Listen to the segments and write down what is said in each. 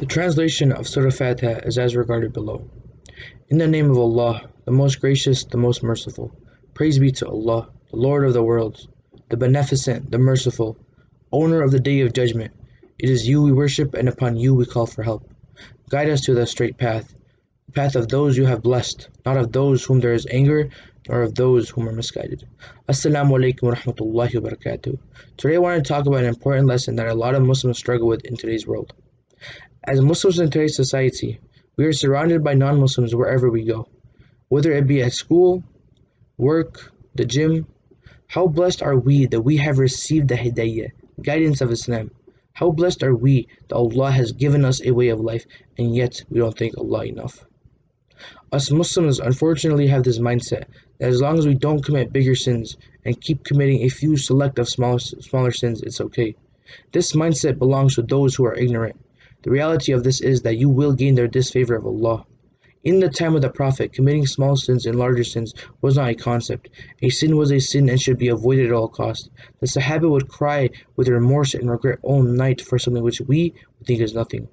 The translation of Surah Fatiha is as regarded below. In the name of Allah, the most gracious, the most merciful. Praise be to Allah, the Lord of the worlds, the beneficent, the merciful, owner of the day of judgment. It is you we worship and upon you we call for help. Guide us to the straight path, the path of those you have blessed, not of those whom there is anger, nor of those whom are misguided. Assalamu alaikum wa rahmatullahi wa barakatuh. Today I want to talk about an important lesson that a lot of Muslims struggle with in today's world. As Muslims in today's society, we are surrounded by non Muslims wherever we go, whether it be at school, work, the gym. How blessed are we that we have received the Hidayah, guidance of Islam? How blessed are we that Allah has given us a way of life and yet we don't thank Allah enough? Us Muslims unfortunately have this mindset that as long as we don't commit bigger sins and keep committing a few selective small, smaller sins, it's okay. This mindset belongs to those who are ignorant. The reality of this is that you will gain their disfavor of Allah. In the time of the Prophet, committing small sins and larger sins was not a concept. A sin was a sin and should be avoided at all costs. The Sahaba would cry with remorse and regret all night for something which we would think is nothing.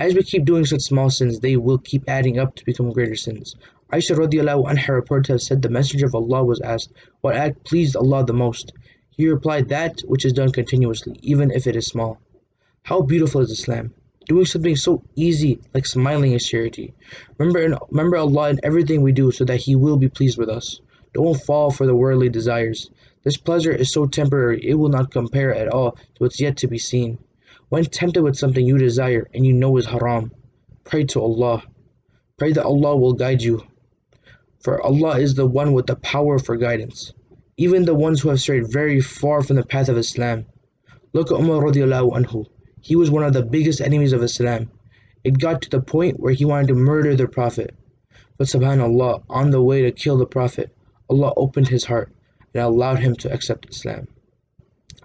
As we keep doing such small sins, they will keep adding up to become greater sins. Aisha radiallahu anha reported to have said the Messenger of Allah was asked, What act pleased Allah the most? He replied, That which is done continuously, even if it is small. How beautiful is Islam! Doing something so easy like smiling is charity. Remember, remember Allah in everything we do so that He will be pleased with us. Don't fall for the worldly desires. This pleasure is so temporary it will not compare at all to what's yet to be seen. When tempted with something you desire and you know is haram, pray to Allah. Pray that Allah will guide you. For Allah is the one with the power for guidance. Even the ones who have strayed very far from the path of Islam. Look at Umar radiallahu anhu. He was one of the biggest enemies of Islam. It got to the point where he wanted to murder the Prophet. But subhanAllah, on the way to kill the Prophet, Allah opened his heart and allowed him to accept Islam.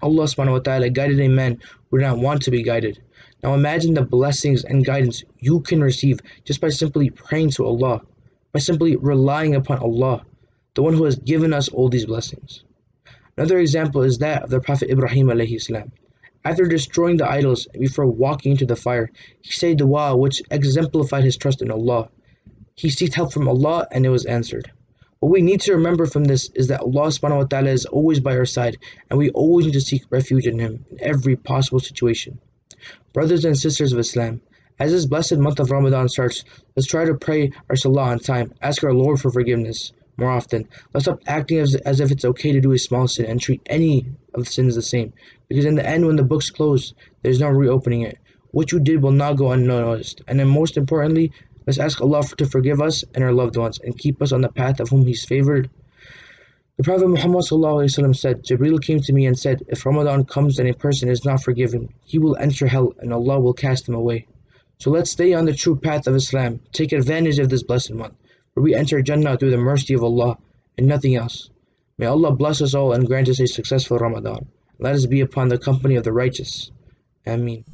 Allah subhanahu wa ta'ala guided a man who did not want to be guided. Now imagine the blessings and guidance you can receive just by simply praying to Allah, by simply relying upon Allah, the one who has given us all these blessings. Another example is that of the Prophet Ibrahim alayhi salam. After destroying the idols and before walking into the fire, he said dua which exemplified his trust in Allah. He sought help from Allah and it was answered. What we need to remember from this is that Allah subhanahu wa ta'ala is always by our side and we always need to seek refuge in Him in every possible situation. Brothers and sisters of Islam, as this blessed month of Ramadan starts, let's try to pray our salah on time, ask our Lord for forgiveness more often. Let's stop acting as, as if it's okay to do a small sin and treat any of the sins the same. Because in the end, when the book's closed, there's no reopening it. What you did will not go unnoticed. And then most importantly, let's ask Allah to forgive us and our loved ones and keep us on the path of whom He's favored. The Prophet Muhammad said, Jibril came to me and said, If Ramadan comes and a person is not forgiven, he will enter hell and Allah will cast him away. So let's stay on the true path of Islam, take advantage of this blessed month, where we enter Jannah through the mercy of Allah and nothing else. May Allah bless us all and grant us a successful Ramadan. Let us be upon the company of the righteous. Ameen.